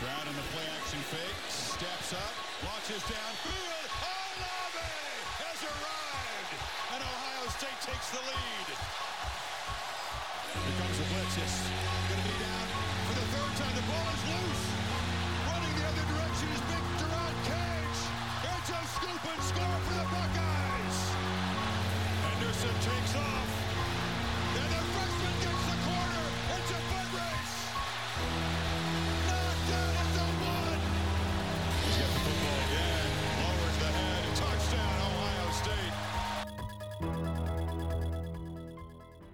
Stroud in the play action fake. Steps up. Launches downfield. Olave has arrived. And Ohio State takes the lead. Here comes the blitz. It's going to be down for the third time. The ball is loose. Running the other direction is big Jerron Cage. It's a scoop and score for the Buckeyes. Henderson takes off. And the freshman gets the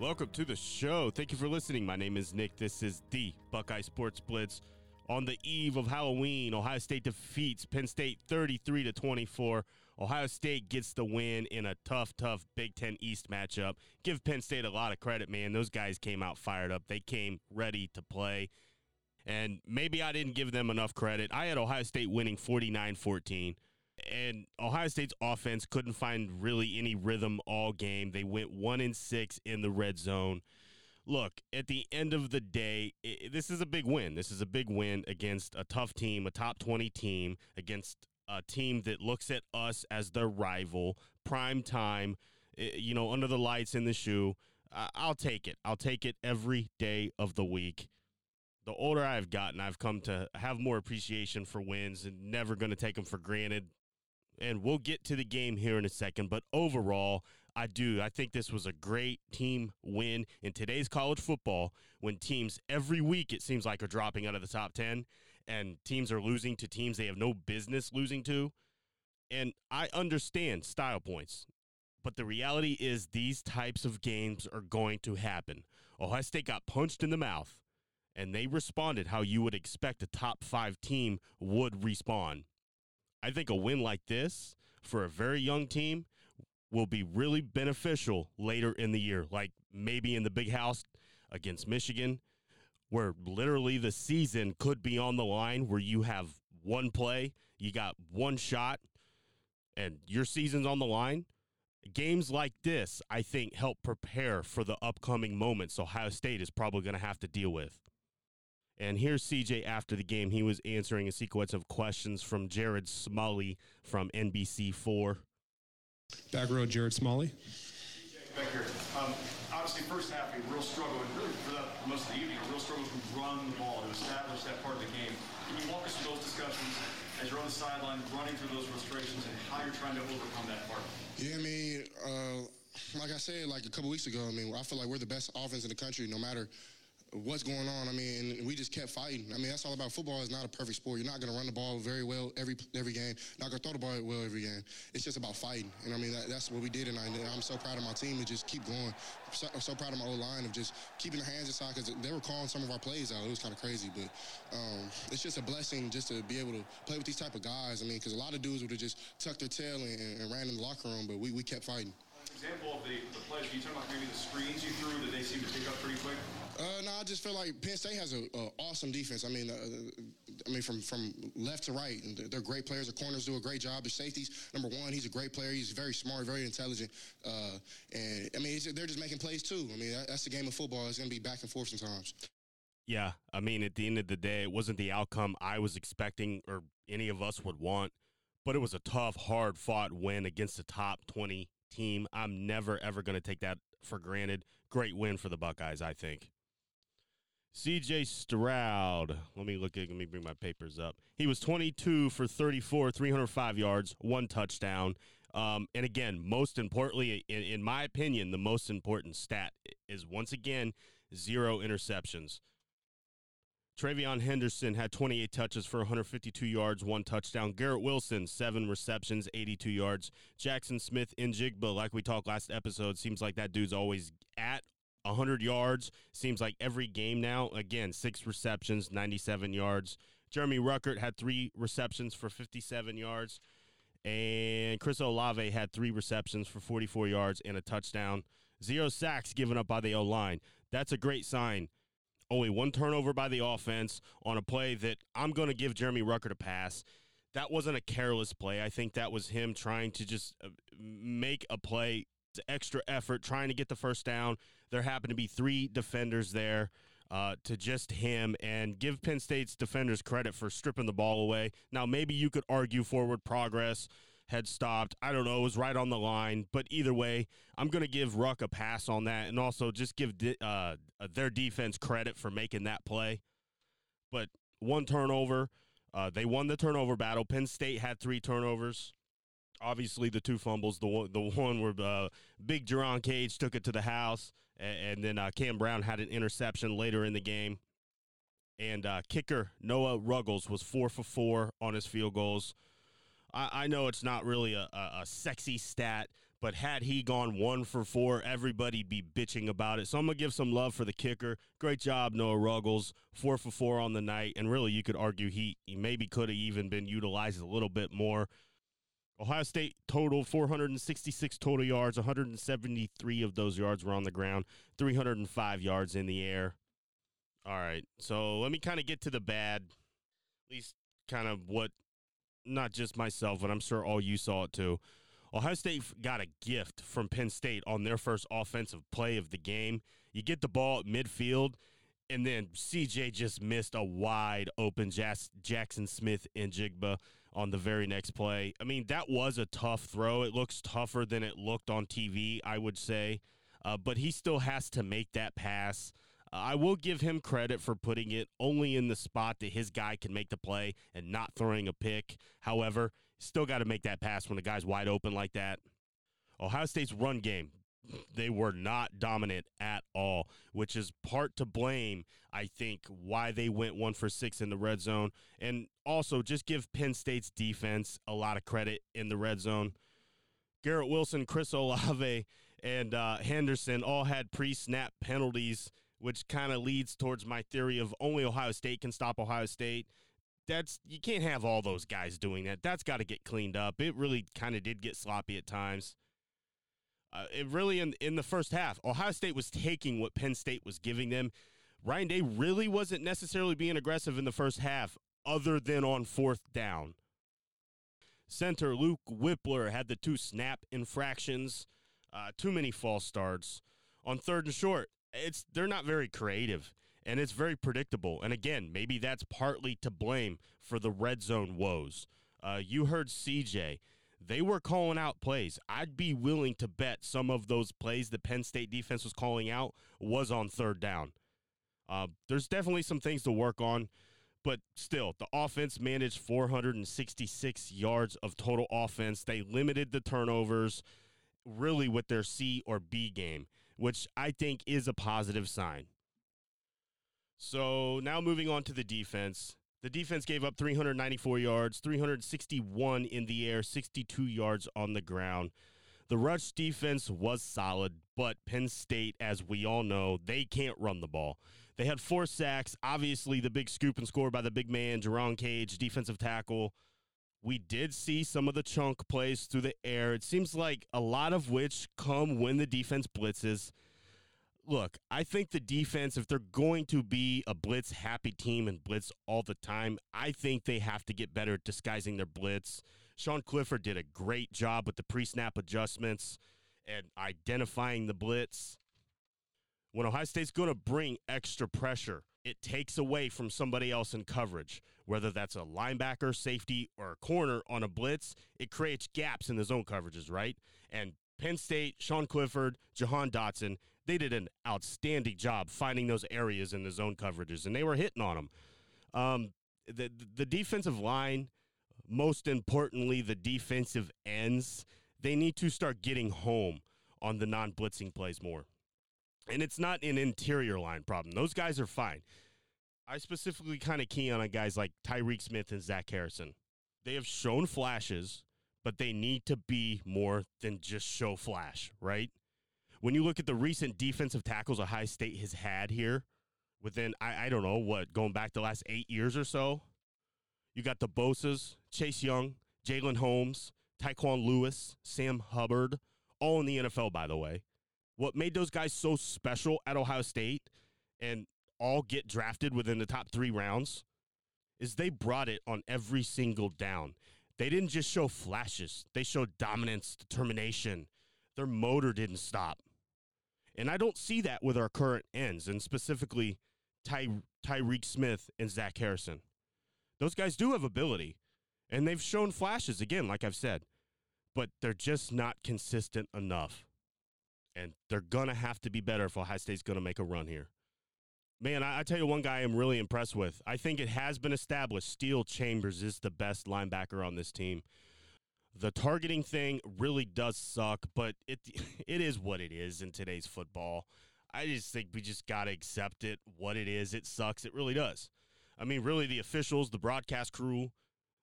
Welcome to the show. Thank you for listening. My name is Nick. This is the Buckeye Sports Blitz. On the eve of Halloween, Ohio State defeats Penn State 33 to 24. Ohio State gets the win in a tough, tough Big Ten East matchup. Give Penn State a lot of credit, man. Those guys came out fired up. They came ready to play. And maybe I didn't give them enough credit. I had Ohio State winning 49 14 and Ohio State's offense couldn't find really any rhythm all game. They went one in six in the red zone. Look, at the end of the day, i this is a big win. This is a big win against a tough team, a top 20 team, against a team that looks at us as their rival, prime time, you know, under the lights in the shoe. I'll take it. I'll take it every day of the week the older I've gotten, I've come to have more appreciation for wins and never going to take them for granted and we'll get to the game here in a second. But overall, I do. I think this was a great team win in today's college football when teams every week it seems like are dropping out of the top 10 and teams are losing to teams they have no business losing to. And I understand style points. But the reality is, these types of games are going to happen. Ohio State got punched in the mouth, and they responded how you would expect a top five team would respond. I think a win like this for a very young team will be really beneficial later in the year, like maybe in the big house against Michigan, where literally the season could be on the line, where you have one play, you got one shot, and your season's on the line. Games like this, I think, help prepare for the upcoming moments Ohio State is probably going to have to deal with. And here's CJ after the game. He was answering a sequence of questions from Jared Smalley from NBC4. Back row, Jared Smalley. Back here. Um, obviously, first half, a real struggle, and really for that, most of the evening, a real struggle to run the ball, to establish that part of the game. Can you walk us through those discussions as you're on the sideline, running through those frustrations, and how you're trying to overcome that part? Yeah, I mean, uh, like I said, like a couple weeks ago, I mean, I feel like we're the best offense in the country, no matter what's going on. I mean, we just kept fighting. I mean, that's all about football. It's not a perfect sport. You're not going to run the ball very well every every game. Not going to throw the ball well every game. It's just about fighting. And I mean, that, that's what we did tonight. And I'm so proud of my team to just keep going. I'm so, I'm so proud of my old line of just keeping the hands inside because they were calling some of our plays out. It was kind of crazy, but um, it's just a blessing just to be able to play with these type of guys. I mean, because a lot of dudes would have just tucked their tail and, and ran in the locker room, but we, we kept fighting example of the, the plays, you talk about maybe the screens you threw that they seem to pick up pretty quick? Uh, no, I just feel like Penn State has an awesome defense. I mean, uh, I mean from from left to right, and they're great players. The corners do a great job. The safeties, number one, he's a great player. He's very smart, very intelligent, uh, and I mean, they're just making plays too. I mean, that's the game of football. It's going to be back and forth sometimes. Yeah, I mean, at the end of the day, it wasn't the outcome I was expecting or any of us would want, but it was a tough, hard fought win against the top 20 team. I'm never, ever going to take that for granted. Great win for the Buckeyes, I think. CJ Stroud. Let me look at, let me bring my papers up. He was 22 for 34, 305 yards, one touchdown. Um, and again, most importantly, in, in my opinion, the most important stat is once again, zero interceptions. TreVeyon Henderson had 28 touches for 152 yards, one touchdown. Garrett Wilson, seven receptions, 82 yards. Jackson Smith-Njigba, like we talked last episode, seems like that dude's always at 100 yards. Seems like every game now. Again, six receptions, 97 yards. Jeremy Ruckert had three receptions for 57 yards. And Chris Olave had three receptions for 44 yards and a touchdown. Zero sacks given up by the O line. That's a great sign only one turnover by the offense on a play that I'm going to give Jeremy Ruckert a pass. That wasn't a careless play. I think that was him trying to just uh, make a play, extra effort, trying to get the first down. There happened to be three defenders there. uh, to just him and give Penn State's defenders credit for stripping the ball away. Now, maybe you could argue forward progress had stopped. I don't know. It was right on the line. But either way, I'm going to give Ruck a pass on that and also just give di- uh, their defense credit for making that play. But one turnover. Uh, they won the turnover battle. Penn State had three turnovers. Obviously, the two fumbles. The one, the one where uh, Big Jerron Cage took it to the house, and, and then uh, Cam Brown had an interception later in the game. And uh, kicker Noah Ruggles was four for four on his field goals. I, I know it's not really a, a, a sexy stat, but had he gone one for four, everybody'd be bitching about it. So I'm gonna give some love for the kicker. Great job, Noah Ruggles, four for four on the night, and really you could argue he, he maybe could have even been utilized a little bit more. Ohio State total 466 total yards, 173 of those yards were on the ground, 305 yards in the air. All right, so let me kind of get to the bad, at least kind of what, not just myself, but I'm sure all you saw it too. Ohio State got a gift from Penn State on their first offensive play of the game. You get the ball at midfield, and then CJ just missed a wide open Jackson Smith-Njigba on the very next play. I mean, that was a tough throw. It looks tougher than it looked on TV, I would say. Uh, but he still has to make that pass. I will give him credit for putting it only in the spot that his guy can make the play and not throwing a pick. However, still got to make that pass when the guy's wide open like that. Ohio State's run game, they were not dominant at all, which is part to blame, I think, why they went one for six in the red zone. And also just give Penn State's defense a lot of credit in the red zone. Garrett Wilson, Chris Olave, and uh, Henderson all had pre snap penalties which kind of leads towards my theory of only Ohio State can stop Ohio State. That's you can't have all those guys doing that. That's got to get cleaned up. It really kind of did get sloppy at times. Uh, it really in in the first half, Ohio State was taking what Penn State was giving them. Ryan Day really wasn't necessarily being aggressive in the first half, other than on fourth down. Center Luke Wypler had the two snap infractions, uh, too many false starts. On third and short, it's they're not very creative and it's very predictable. And again, maybe that's partly to blame for the red zone woes. Uh, you heard CJ. They were calling out plays. I'd be willing to bet some of those plays the Penn State defense was calling out was on third down. Uh, there's definitely some things to work on, but still, the offense managed 466 yards of total offense. They limited the turnovers really with their C or B game which I think is a positive sign. So now moving on to the defense. The defense gave up 394 yards, 361 in the air, 62 yards on the ground. The rush defense was solid, but Penn State, as we all know, they can't run the ball. They had four sacks. Obviously, the big scoop and score by the big man, Jerron Cage, defensive tackle. We did see some of the chunk plays through the air. It seems like a lot of which come when the defense blitzes. Look, I think the defense, if they're going to be a blitz happy team and blitz all the time, I think they have to get better at disguising their blitz. Sean Clifford did a great job with the pre snap adjustments and identifying the blitz. When Ohio State's going to bring extra pressure, it takes away from somebody else in coverage, whether that's a linebacker, safety, or a corner on a blitz. It creates gaps in the zone coverages, right? And Penn State, Sean Clifford, Jahan Dotson, they did an outstanding job finding those areas in the zone coverages, and they were hitting on them. Um, the the defensive line, most importantly, the defensive ends, they need to start getting home on the non-blitzing plays more. And it's not an interior line problem. Those guys are fine. I specifically kind of key on guys like Tyreke Smith and Zach Harrison. They have shown flashes, but they need to be more than just show flash, right? When you look at the recent defensive tackles Ohio State has had here, within, I, I don't know, what, going back the last eight years or so, you got the Bosa's, Chase Young, Jalyn Holmes, Tyquan Lewis, Sam Hubbard, all in the NFL, by the way what made those guys so special at Ohio State and all get drafted within the top three rounds is they brought it on every single down. They didn't just show flashes, they showed dominance, determination. Their motor didn't stop. And I don't see that with our current ends, and specifically Ty, Tyreke Smith and Zach Harrison. Those guys do have ability, and they've shown flashes again, like I've said, but they're just not consistent enough. And they're to have to be better if Ohio State's to make a run here. Man, I, I, tell you one guy I'm really impressed with. I think it has been established Steele Chambers is the best linebacker on this team. The targeting thing really does suck, but it it is what it is in today's football. I just think we just got to accept it. What it is, it sucks. It really does. I mean, really, the officials, the broadcast crew,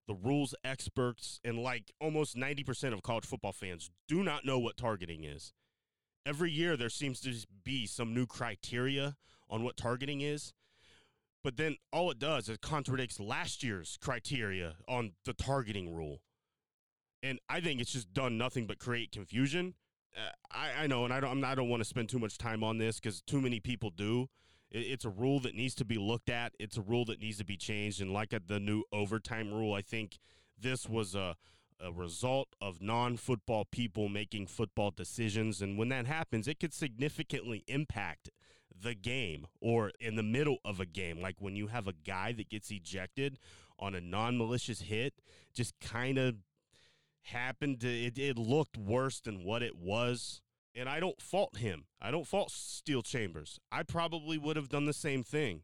the rules experts, and like almost 90% of college football fans do not know what targeting is. Every year, there seems to be some new criteria on what targeting is. But then all it does is contradicts last year's criteria on the targeting rule. And I think it's just done nothing but create confusion. Uh, I, I know, and I don't, I don't want to spend too much time on this because too many people do. It, it's a rule that needs to be looked at. It's a rule that needs to be changed. And like the new overtime rule, I think this was a, a result of non football people making football decisions. And when that happens, it could significantly impact the game or in the middle of a game. Like when you have a guy that gets ejected on a non malicious hit, just kind of happened to, it, it looked worse than what it was. And I don't fault him. I don't fault Steele Chambers. I probably would have done the same thing.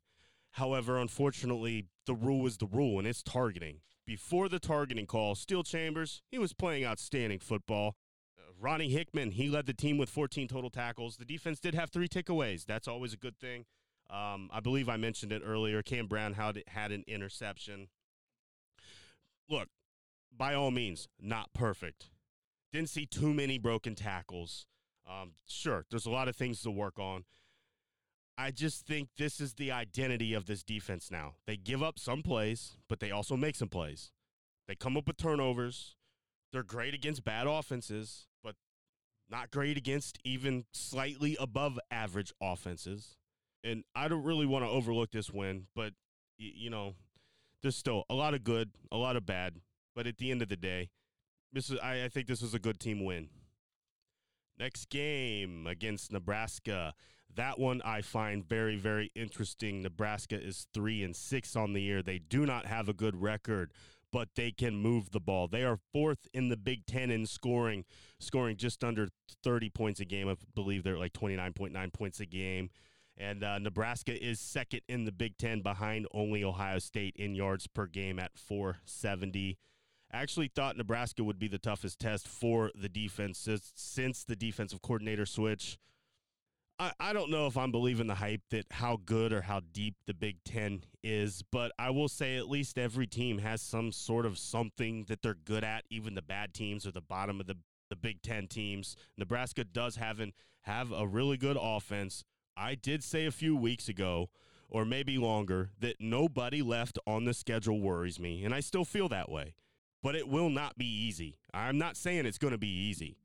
However, unfortunately, the rule is the rule and it's targeting. Before the targeting call, Steele Chambers, he was playing outstanding football. Ronnie Hickman, he led the team with 14 total tackles. The defense did have three takeaways. That's always a good thing. Um, I believe I mentioned it earlier. Cam Brown had, had an interception. Look, by all means, not perfect. Didn't see too many broken tackles. Um, sure, there's a lot of things to work on. I just think this is the identity of this defense now. They give up some plays, but they also make some plays. They come up with turnovers. They're great against bad offenses, but not great against even slightly above average offenses. And I don't really want to overlook this win, but, you know, there's still a lot of good, a lot of bad. But at the end of the day, this is, I, I think this was a good team win. Next game against Nebraska. That one I find very, very interesting. Nebraska is three and six on the year. They do not have a good record but they can move the ball. They are fourth in the Big Ten in scoring, scoring just under 30 points a game. I believe they're like 29.9 points a game. And uh, Nebraska is second in the Big Ten behind only Ohio State in yards per game at 470. I actually thought Nebraska would be the toughest test for the defense since the defensive coordinator switch. I, I don't know if I'm believing the hype that how good or how deep the Big Ten is, but I will say at least every team has some sort of something that they're good at, even the bad teams or the bottom of the, the Big Ten teams. Nebraska does have, an, have a really good offense. I did say a few weeks ago, or maybe longer, that nobody left on the schedule worries me, and I still feel that way. But it will not be easy. I'm not saying it's going to be easy.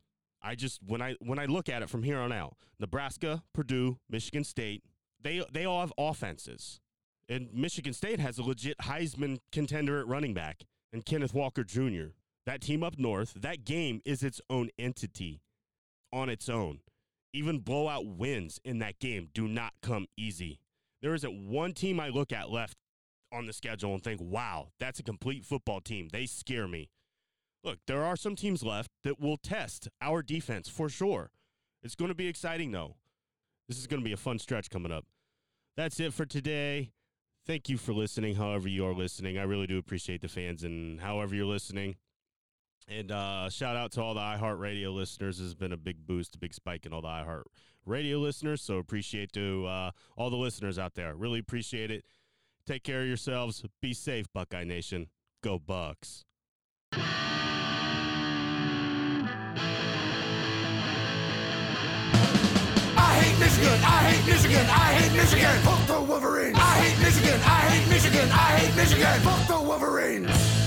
I just when I when I look at it from here on out, Nebraska, Purdue, Michigan State, they they all have offenses. And Michigan State has a legit Heisman contender at running back and Kenneth Walker Jr. That team up north, that game is its own entity on its own. Even blowout wins in that game do not come easy. There isn't one team I look at left on the schedule and think, wow, that's a complete football team. They scare me. Look, there are some teams left that will test our defense for sure. It's going to be exciting, though. This is going to be a fun stretch coming up. That's it for today. Thank you for listening, however you are listening. I really do appreciate the fans and however you're listening. And uh, shout out to all the iHeartRadio listeners. This has been a big boost, a big spike in all the iHeartRadio listeners. So appreciate to uh, all the listeners out there. Really appreciate it. Take care of yourselves. Be safe, Buckeye Nation. Go Bucks. I hate Michigan. I hate Michigan. I hate Michigan. Fuck the Wolverines. I hate Michigan. I hate Michigan. I hate Michigan. Fuck the Wolverines.